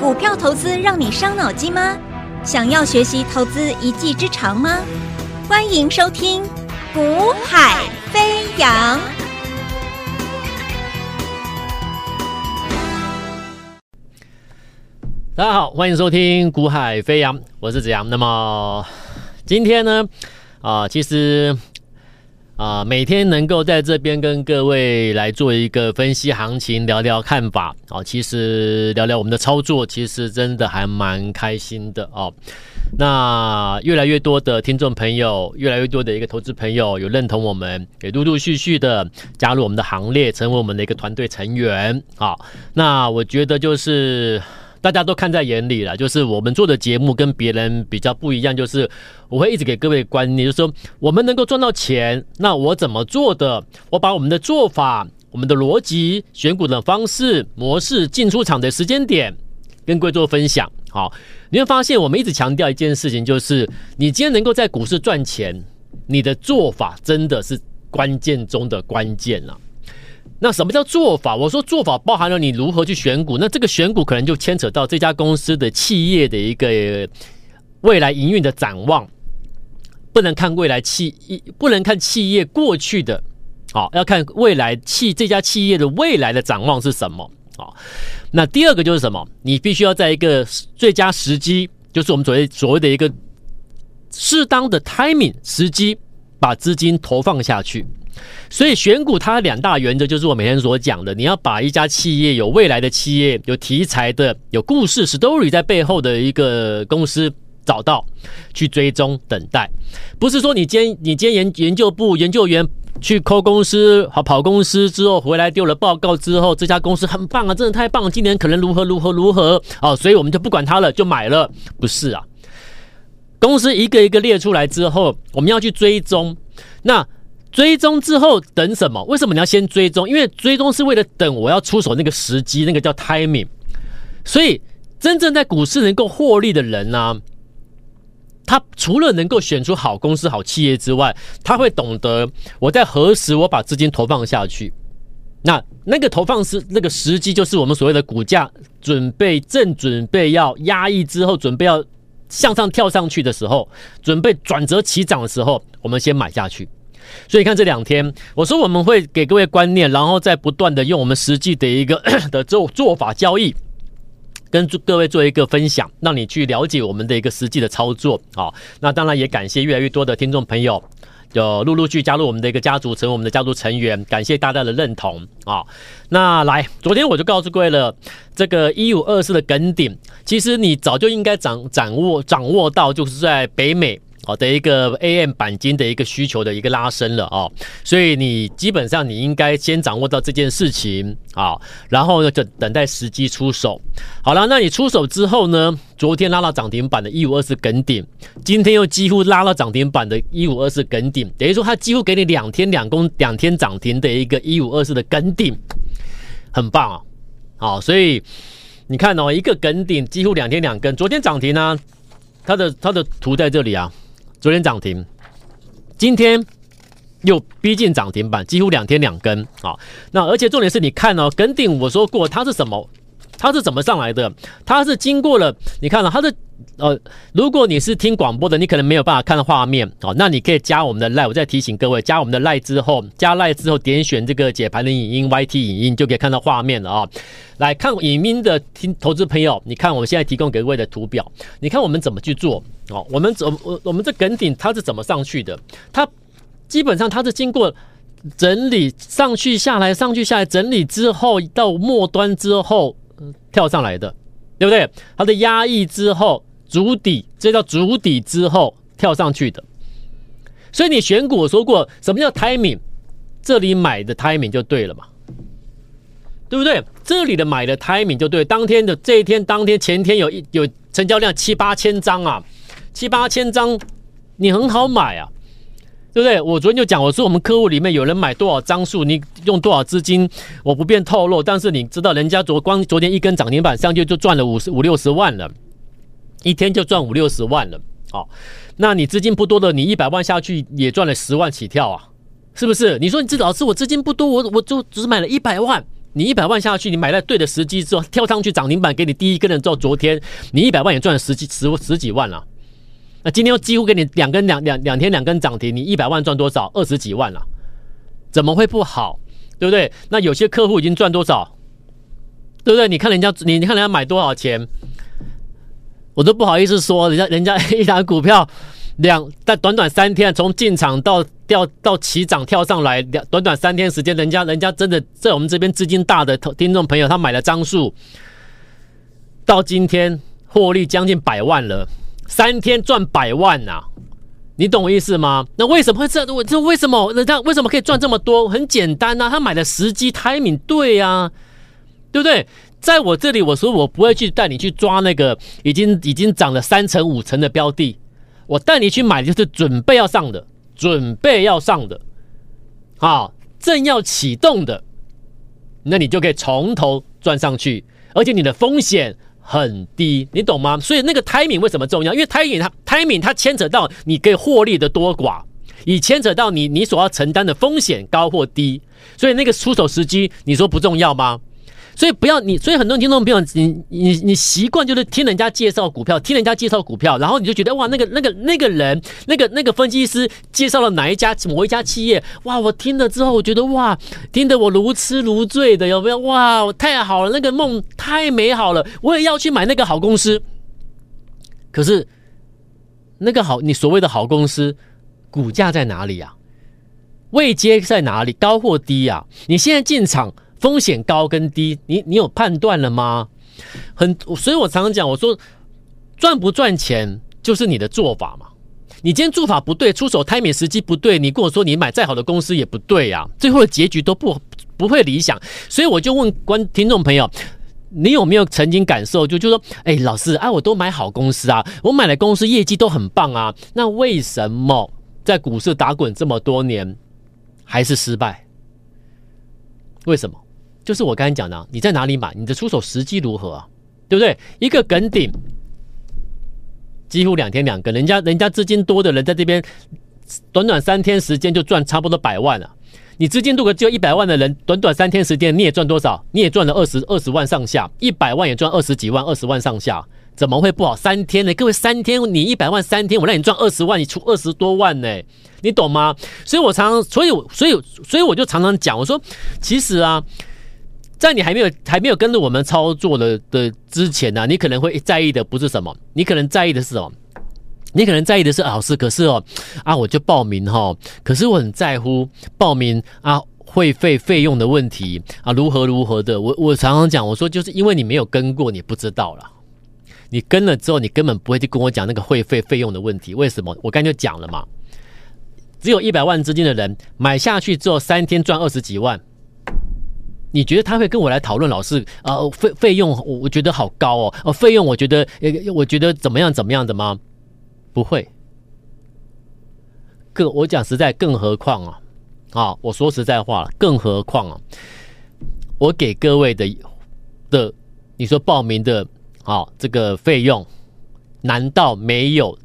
股票投资让你伤脑筋吗？想要学习投资一技之长吗？欢迎收听《股海飞扬》。大家好，欢迎收听《股海飞扬》，我是子阳。那么今天呢，啊、其实。啊、每天能够在这边跟各位来做一个分析行情，聊聊看法啊、哦，其实聊聊我们的操作，其实真的还蛮开心的哦。那越来越多的听众朋友，越来越多的一个投资朋友有认同我们，也陆陆续续的加入我们的行列，成为我们的一个团队成员啊、哦。那我觉得就是。大家都看在眼里了，就是我们做的节目跟别人比较不一样，就是我会一直给各位观念，就是说我们能够赚到钱，那我怎么做的？我把我们的做法、我们的逻辑、选股的方式、模式、进出场的时间点跟各位做分享。好，你会发现我们一直强调一件事情，就是你今天能够在股市赚钱，你的做法真的是关键中的关键了。那什么叫做法？我说做法包含了你如何去选股，那这个选股可能就牵扯到这家公司的企业的一个未来营运的展望，不能看未来企，不能看企业过去的，好，要看未来企这家企业的未来的展望是什么？好，那第二个就是什么？你必须要在一个最佳时机，就是我们所谓所谓的一个适当的 timing 时机，把资金投放下去。所以选股它两大原则就是我每天所讲的，你要把一家企业有未来的企业、有题材的、有故事 story 在背后的一个公司找到，去追踪等待。不是说你今你今天研研究部研究员去抠公司好跑公司之后回来丢了报告之后，这家公司很棒啊，真的太棒了，今年可能如何如何如何哦，所以我们就不管它了，就买了。不是啊，公司一个一个列出来之后，我们要去追踪那。追踪之后等什么？为什么你要先追踪？因为追踪是为了等我要出手那个时机，那个叫 timing。所以真正在股市能够获利的人呢、啊，他除了能够选出好公司、好企业之外，他会懂得我在何时我把资金投放下去。那那个投放是那个时机，就是我们所谓的股价准备正准备要压抑之后，准备要向上跳上去的时候，准备转折起涨的时候，我们先买下去。所以看这两天，我说我们会给各位观念，然后再不断的用我们实际的一个 的做做法交易，跟各位做一个分享，让你去了解我们的一个实际的操作。好，那当然也感谢越来越多的听众朋友，就陆陆续加入我们的一个家族，成为我们的家族成员，感谢大家的认同啊。那来，昨天我就告诉各位了，这个一五二四的梗顶，其实你早就应该掌掌握掌握到，就是在北美。好的一个 AM 板金的一个需求的一个拉升了啊，所以你基本上你应该先掌握到这件事情啊，然后呢就等待时机出手。好了，那你出手之后呢？昨天拉到涨停板的一五二四耿鼎，今天又几乎拉到涨停板的一五二四耿鼎，等于说它几乎给你两天两公两天涨停的一个一五二四的耿鼎，很棒啊！好，所以你看哦，一个耿顶几乎两天两根，昨天涨停呢，它的它的图在这里啊。昨天涨停，今天又逼近涨停板，几乎两天两根啊！那而且重点是你看哦，耿鼎我说过它是什么？它是怎么上来的？它是经过了，你看了它的呃，如果你是听广播的，你可能没有办法看到画面哦。那你可以加我们的赖，我再提醒各位，加我们的赖之后，加赖之后点选这个解盘的影音 YT 影音，就可以看到画面了啊、来看影音的听投资朋友，你看我们现在提供给各位的图表，你看我们怎么去做哦？我们怎我我们这耿鼎它是怎么上去的？它基本上它是经过整理上去下来，上去下来整理之后到末端之后。跳上来的，对不对？它的压抑之后，足底，这叫足底之后跳上去的。所以你选股我说过，什么叫 timing？这里买的 timing 就对了嘛，对不对？这里的买的 timing 就对。当天的这一天，当天前天有一有成交量七八千张啊，七八千张，你很好买啊。对不对？我昨天就讲，我说我们客户里面有人买多少张数，你用多少资金，我不便透露。但是你知道，人家昨光昨天一根涨停板上去就赚了五十五六十万了，一天就赚五六十万了。好，那你资金不多的，你一百万下去也赚了十万起跳啊，是不是？你说你这老师我资金不多，我我就只买了一百万，你一百万下去，你买在对的时机之后，跳上去涨停板给你第一根的之后，昨天你一百万也赚了十几十十几万了。那今天又几乎给你两根两两两天两根涨停，你一百万赚多少？二十几万了，怎么会不好？对不对？那有些客户已经赚多少？对不对？你看人家你你看人家买多少钱，我都不好意思说，人家人家一档股票。两在短短三天，从进场到掉到起涨跳上来，两短短三天时间，人家人家真的在我们这边资金大的听众朋友，他买了张数，到今天获利将近百万了，三天赚百万呐、你懂我意思吗？那为什么会这？我这为什么人家为什么可以赚这么多？很简单呐、他买的时机 timing 对呀、啊，对不对？在我这里，我说我不会去带你去抓那个已经已经涨了三成五成的标的。我带你去买，就是准备要上的，准备要上的，啊，正要启动的，那你就可以从头赚上去，而且你的风险很低，你懂吗？所以那个 timing 为什么重要？因为 timing 它 timing 它牵扯到你可以获利的多寡，以牵扯到你你所要承担的风险高或低，所以那个出手时机，你说不重要吗？所以不要你，所以很多听众朋友，你你你习惯就是听人家介绍股票，听人家介绍股票，然后你就觉得哇，那个那个那个人，那个那个分析师介绍了哪一家某一家企业，哇，我听了之后，我觉得哇，听得我如痴如醉的，有没有？哇，太好了，那个梦太美好了，我也要去买那个好公司。可是那个好，你所谓的好公司，股价在哪里啊？位阶在哪里？高或低啊？你现在进场。风险高跟低，你你有判断了吗？很，所以我常常讲，我说赚不赚钱就是你的做法嘛。你今天做法不对，出手 timing 时机不对，你跟我说你买再好的公司也不对呀，最后的结局都不不会理想。所以我就问观听众朋友，你有没有曾经感受就就说，哎，老师啊，我都买好公司啊，我买的公司业绩都很棒啊，那为什么在股市打滚这么多年还是失败？为什么？就是我刚才讲的，你在哪里买？你的出手时机如何啊？对不对？一个梗顶，几乎两天两根，人家人家资金多的人在这边，短短三天时间就赚差不多百万了。你资金如果只有一百万的人，短短三天时间你也赚多少？你也赚了二十二十万上下，一百万也赚二十几万，二十万上下，怎么会不好？三天呢？各位，三天你一百万，三天我让你赚二十万，你出二十多万呢？你懂吗？所以我常常，所以我所以所以我就常常讲，我说其实啊。在你还没有还没有跟着我们操作的的之前呢、你可能会在意的不是什么，你可能在意的是什么？你可能在意的是老师，可是哦啊，我就报名哈、哦，可是我很在乎报名啊会费费用的问题啊，如何如何的。我我常常讲，我说就是因为你没有跟过，你不知道了。你跟了之后，你根本不会去跟我讲那个会费费用的问题。为什么？我刚才就讲了嘛，只有一百万资金的人买下去之后，三天赚二十几万。你觉得他会跟我来讨论老师啊？费费用我我觉得好高哦，呃费用我觉得我觉得怎么样怎么样的吗？不会。更我讲实在，更何况啊啊！我说实在话，更何况啊，我给各位的的你说报名的啊这个费用，难道没有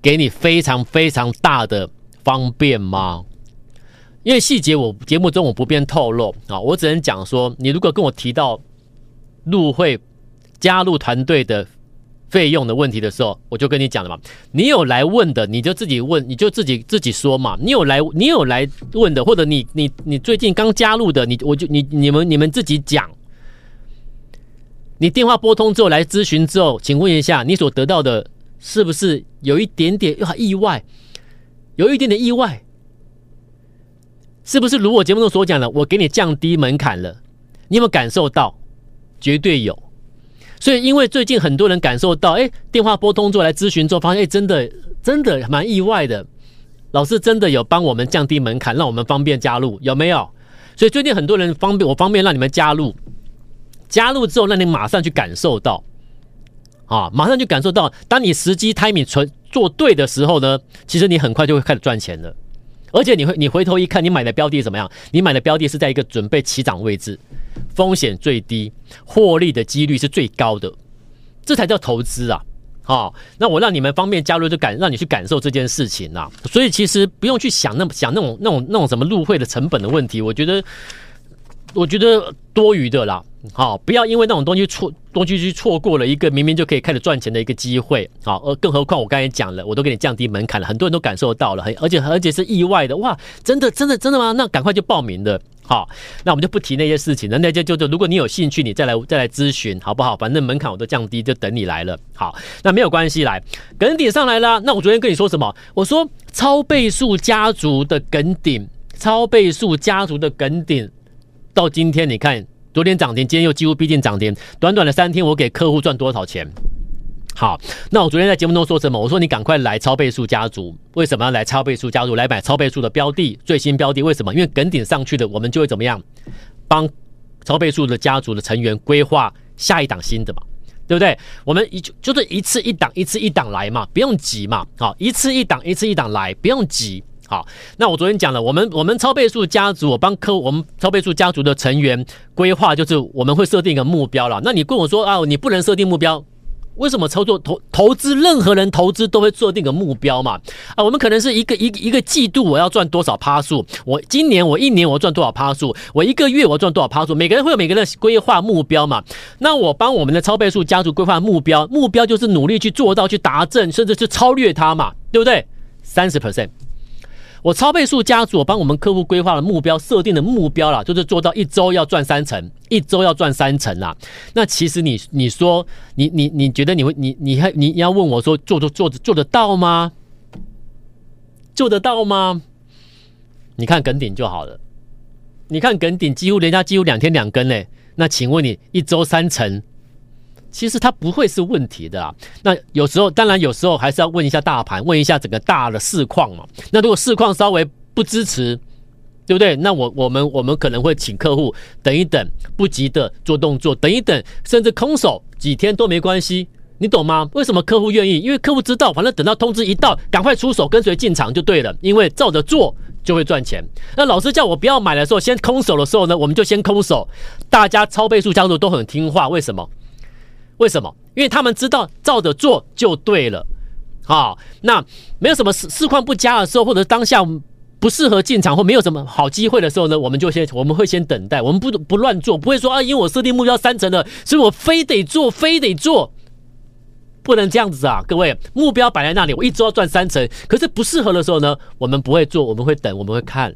给你非常非常大的方便吗？因为细节我节目中我不便透露啊，我只能讲说，你如果跟我提到入会加入团队的费用的问题的时候，我就跟你讲了嘛。你有来问的，你就自己问，你就自己自己说嘛。你有来你有来问的，或者你你你最近刚加入的，你我就你你们你们自己讲。你电话拨通之后来咨询之后，请问一下，你所得到的是不是有一点点意外？有一点点意外？是不是如我节目中所讲的，我给你降低门槛了？你有没有感受到？绝对有。所以，因为最近很多人感受到，哎，电话拨通之后来咨询之后，发现哎，真的真的蛮意外的。老师真的有帮我们降低门槛，让我们方便加入，有没有？所以最近很多人方便，我方便让你们加入。加入之后，让你马上去感受到，啊，马上去感受到，当你时机 timing 存做对的时候呢，其实你很快就会开始赚钱了。而且你会，你回头一看，你买的标的怎么样？你买的标的是在一个准备起涨位置，风险最低，获利的几率是最高的，这才叫投资啊！好，那我让你们方便加入，就感让你去感受这件事情啊。所以其实不用去想那么想那种那种那种什么入会的成本的问题。我觉得我觉得多余的啦。好，不要因为那种东西错东西去错过了一个明明就可以开始赚钱的一个机会。好，而更何况我刚才讲了，我都给你降低门槛了，很多人都感受到了，很而且而且是意外的哇！真的真的真的吗？那赶快就报名的。好，那我们就不提那些事情了。那些就就如果你有兴趣，你再来再来咨询，好不好？反正门槛我都降低，就等你来了。好，那没有关系，来梗顶上来了。那我昨天跟你说什么？我说超倍数家族的梗顶，超倍数家族的梗顶，到今天你看，昨天涨停，今天又几乎逼近涨停，短短的三天，我给客户赚多少钱？好，那我昨天在节目中说什么？我说你赶快来超倍数家族，为什么要来超倍数家族来买超倍数的标的？最新标的为什么？因为梗顶上去的，我们就会怎么样？帮超倍数的家族的成员规划下一档新的嘛，对不对？我们一就是一次一档，一次一档来嘛，不用急嘛。好，一次一档，一次一档来，不用急。好，那我昨天讲了，我们我们超倍数家族，我帮客，我们超倍数家族的成员规划，就是我们会设定一个目标了。那你跟我说啊，你不能设定目标。为什么操作投投资？任何人投资都会设定个目标嘛？啊，我们可能是一个一个一个季度我要赚多少趴数？我今年我一年我赚多少趴数？我一个月我赚多少趴数？每个人会有每个人的规划目标嘛？那我帮我们的超倍数家族规划目标，目标就是努力去做到，去达成，甚至是超越它嘛？对不对？三十 percent。我超倍数家族，帮我们客户规划的目标，设定的目标啦，就是做到一周要赚三成，一周要赚三成啦。那其实你你说你你你觉得你会你你还你要问我说做做做做得到吗？做得到吗？你看梗顶就好了，你看梗顶几乎人家几乎两天两根嘞。那请问你一周三成？其实它不会是问题的啊。那有时候，当然有时候还是要问一下大盘，问一下整个大的市况嘛。那如果市况稍微不支持，对不对？那我我们我们可能会请客户等一等，不急的做动作，等一等，甚至空手几天都没关系，你懂吗？为什么客户愿意？因为客户知道，反正等到通知一到，赶快出手跟随进场就对了，因为照着做就会赚钱。那老师叫我不要买的时候，先空手的时候呢，我们就先空手。大家超倍数加入都很听话，为什么？为什么？因为他们知道照着做就对了，好，那没有什么市市况不佳的时候，或者当下不适合进场或没有什么好机会的时候呢，我们就先我们会先等待，我们不不乱做，不会说啊，因为我设定目标三成了，所以我非得做，非得做，不能这样子啊，各位，目标摆在那里，我一周要赚三成，可是不适合的时候呢，我们不会做，我们会等，我们会看。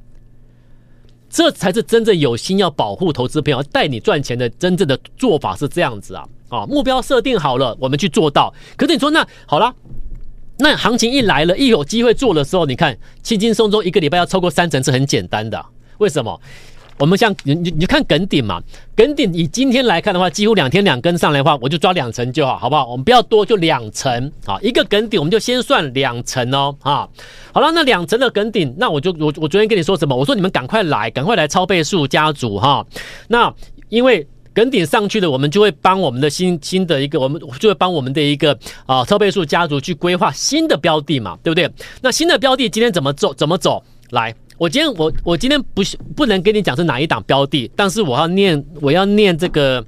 这才是真正有心要保护投资朋友、带你赚钱的真正的做法是这样子啊！啊，目标设定好了，我们去做到。可是你说那好啦，那行情一来了，一有机会做的时候，你看轻轻松松一个礼拜要超过三成是很简单的。为什么？我们像你你你看梗顶嘛，梗顶以今天来看的话，几乎两天两根上来的话，我就抓两层就好，好不好？我们不要多，就两层啊，一个梗顶我们就先算两层哦，啊，好了，那两层的梗顶，那我就我我昨天跟你说什么？我说你们赶快来，赶快来超倍数家族哈，那因为梗顶上去的，我们就会帮我们的新新的一个，我们就会帮我们的一个啊超倍数家族去规划新的标的嘛，对不对？那新的标的今天怎么走？怎么走？来。我今天我我今天不不能跟你讲是哪一档标的，但是我要念我要念这个，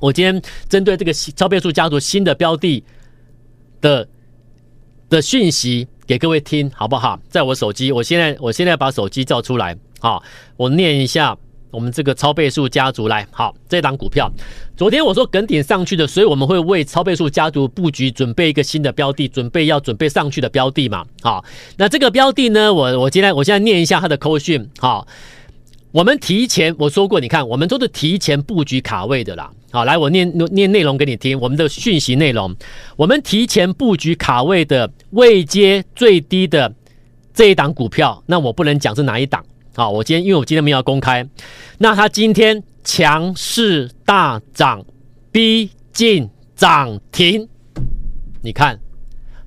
我今天针对这个超变数家族新的标的的的讯息给各位听，好不好？在我手机，我现在我现在把手机照出来，好，我念一下。我们这个超倍数家族来，好，这档股票，昨天我说梗顶上去的，所以我们会为超倍数家族布局，准备一个新的标的，准备要准备上去的标的嘛，好，那这个标的呢，我我今天我现在念一下它的扣讯，好，我们提前我说过，你看，我们都是提前布局卡位的啦，好，来我念念内容给你听，我们的讯息内容，我们提前布局卡位的未接最低的这一档股票，那我不能讲是哪一档。好，我今天因为我今天没有要公开，那它今天强势大涨，逼近涨停。你看，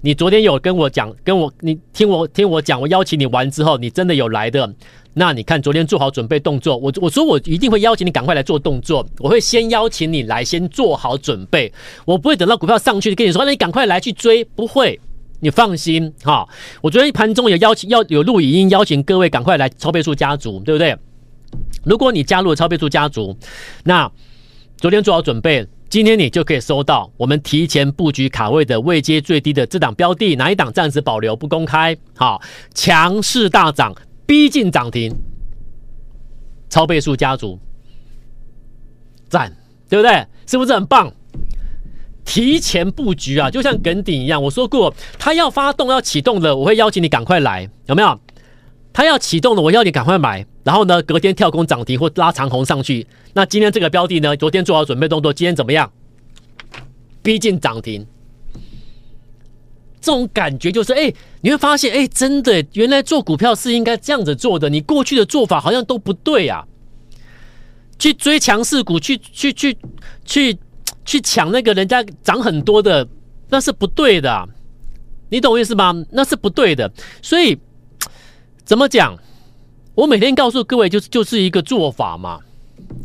你昨天有跟我讲，跟我你听我听我讲，我邀请你玩之后，你真的有来的。那你看，昨天做好准备动作，我我说我一定会邀请你赶快来做动作，我会先邀请你来，先做好准备，我不会等到股票上去跟你说，那你赶快来去追，不会。你放心哈，我昨天盘中有邀请，要有录语音邀请各位赶快来超倍数家族，对不对？如果你加入了超倍数家族，那昨天做好准备，今天你就可以收到我们提前布局卡位的位阶最低的这档标的，哪一档暂时保留不公开？好，强势大涨，逼近涨停，超倍数家族赞，对不对？是不是很棒？提前布局啊，就像耿鼎一样，我说过，他要发动要启动的，我会邀请你赶快来，有没有？他要启动的，我要你赶快买，然后呢，隔天跳空涨停或拉长红上去。那今天这个标的呢，昨天做好准备动作，今天怎么样？逼近涨停，这种感觉就是，哎，你会发现，哎，真的，原来做股票是应该这样子做的，你过去的做法好像都不对啊。去追强势股，去去去去。去抢那个人家涨很多的，那是不对的，你懂我意思吗？那是不对的。所以怎么讲？我每天告诉各位，就是就是一个做法嘛，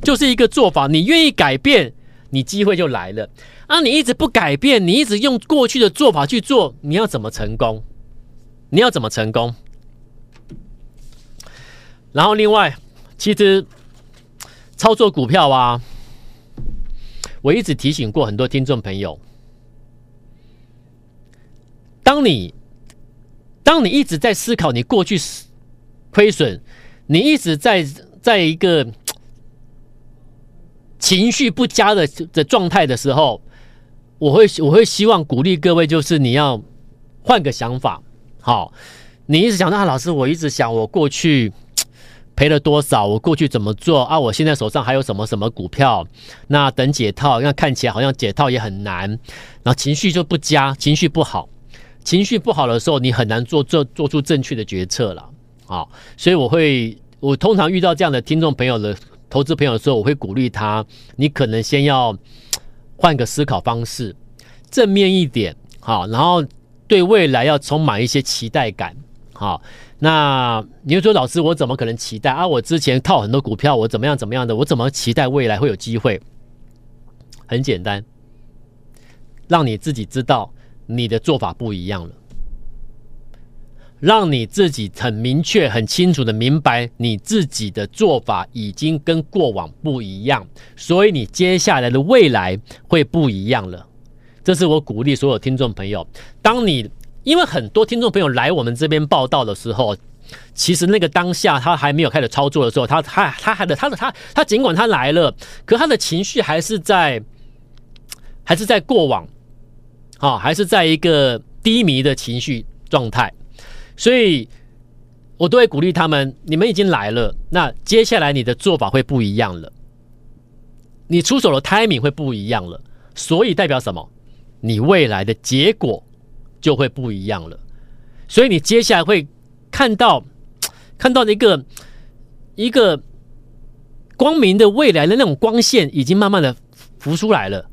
就是一个做法。你愿意改变，你机会就来了。啊，你一直不改变，你一直用过去的做法去做，你要怎么成功？你要怎么成功？然后另外，其实操作股票啊。我一直提醒过很多听众朋友，当你当你一直在思考你过去亏损，你一直在在一个情绪不佳的的状态的时候，我会我会希望鼓励各位，就是你要换个想法。好，你一直想到啊，老师，我一直想我过去。赔了多少？我过去怎么做啊？我现在手上还有什么什么股票？那等解套，那看起来好像解套也很难。然后情绪就不佳，情绪不好，情绪不好的时候，你很难做做做出正确的决策了。好，所以我会，我通常遇到这样的听众朋友的投资朋友的时候，我会鼓励他，你可能先要换个思考方式，正面一点，好，然后对未来要充满一些期待感，好。那你就说，老师，我怎么可能期待啊？我之前套很多股票，我怎么样怎么样的？我怎么期待未来会有机会？很简单，让你自己知道你的做法不一样了，让你自己很明确、很清楚的明白你自己的做法已经跟过往不一样，所以你接下来的未来会不一样了。这是我鼓励所有听众朋友，当你。因为很多听众朋友来我们这边报道的时候，其实那个当下他还没有开始操作的时候，他他他还的他的他他尽管他来了，可他的情绪还是在，还是在过往，啊，还是在一个低迷的情绪状态，所以我都会鼓励他们：你们已经来了，那接下来你的做法会不一样了，你出手的 timing 会不一样了，所以代表什么？你未来的结果。就会不一样了，所以你接下来会看到 看到的一个一个光明的未来的那种光线已经慢慢的浮出来了。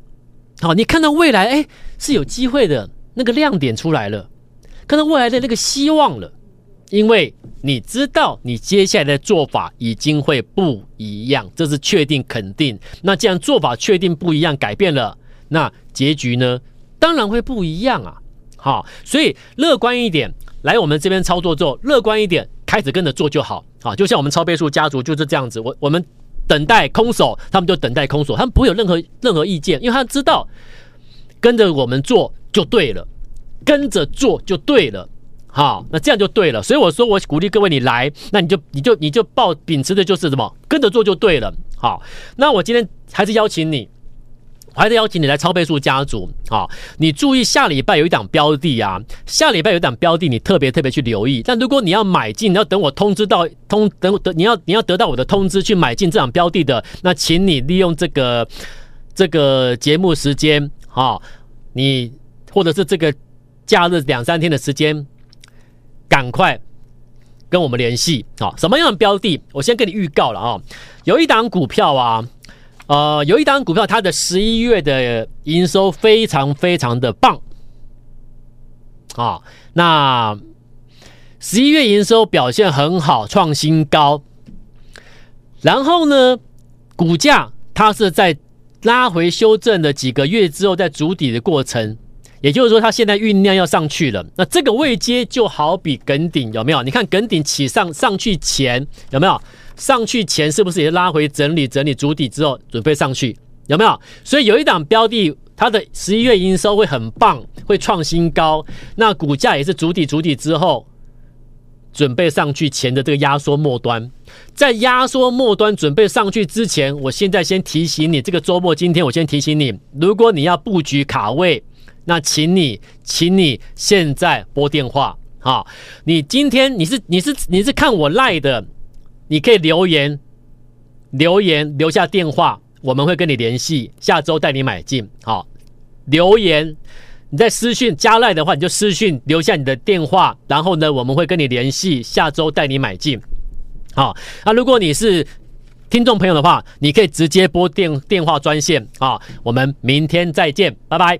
好，你看到未来，哎，是有机会的，那个亮点出来了，看到未来的那个希望了，因为你知道你接下来的做法已经会不一样，这是确定肯定。那既然做法确定不一样，改变了，那结局呢，当然会不一样啊。好，所以乐观一点，来我们这边操作之后，乐观一点，开始跟着做就好。好，就像我们超倍数家族就是这样子，我我们等待空手，他们就等待空手，他们不会有任何任何意见，因为他知道跟着我们做就对了，跟着做就对了。好，那这样就对了。所以我说，我鼓励各位你来，那你就你就你就抱秉持的就是什么，跟着做就对了。好，那我今天还是邀请你。还得邀请你来超倍数家族啊！你注意下礼拜有一档标的啊，下礼拜有一档标的，你特别特别去留意。但如果你要买进，你要等我通知到通等等，你要你要得到我的通知去买进这档标的的，那请你利用这个这个节目时间啊，你或者是这个假日两三天的时间，赶快跟我们联系啊！什么样的标的？我先跟你预告了啊，有一档股票啊。呃，有一档股票，它的十一月的营收非常非常的棒啊！那十一月营收表现很好，创新高。然后呢，股价它是在拉回修正的几个月之后，在筑底的过程，也就是说，它现在酝酿要上去了。那这个位阶就好比梗顶有没有？你看梗顶起上上去前有没有？上去前是不是也拉回整理整理主底之后准备上去有没有？所以有一档标的，它的十一月营收会很棒，会创新高。那股价也是主底主底之后准备上去前的这个压缩末端，在压缩末端准备上去之前，我现在先提醒你，这个周末今天我先提醒你，如果你要布局卡位，那请你，请你现在拨电话啊！你今天你是你是你是看我赖的，你可以留言留言留下电话，我们会跟你联系，下周带你买进。好，留言。你在私讯加赖的话，你就私讯留下你的电话，然后呢，我们会跟你联系，下周带你买进。好，那如果你是听众朋友的话，你可以直接拨电电话专线啊。我们明天再见，拜拜。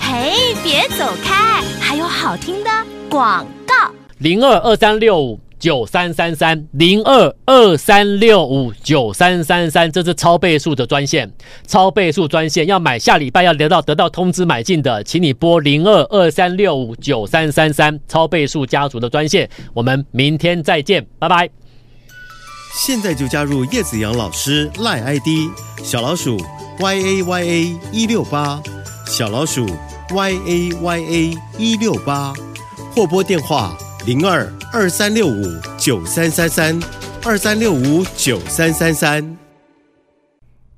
嘿，别走开，还有好听的广告。零二二三六五。九三三三零二二三六五九三三三，这是超倍数的专线，超倍数专线要买下礼拜要得到得到通知买进的，请你拨零二二三六五九三三三超倍数家族的专线，我们明天再见，拜拜。现在就加入叶子阳老师赖 ID 小老鼠 y a y a 一六八小老鼠 y a y a 一六八或拨电话。零二二三六五九三三三二三六五九三三三，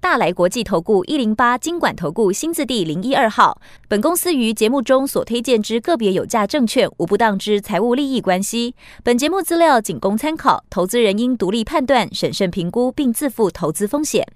大来国际投顾一零八金管投顾新字第零一二号。本公司于节目中所推荐之个别有价证券，无不当之财务利益关系。本节目资料仅供参考，投资人应独立判断、审慎评估，并自负投资风险。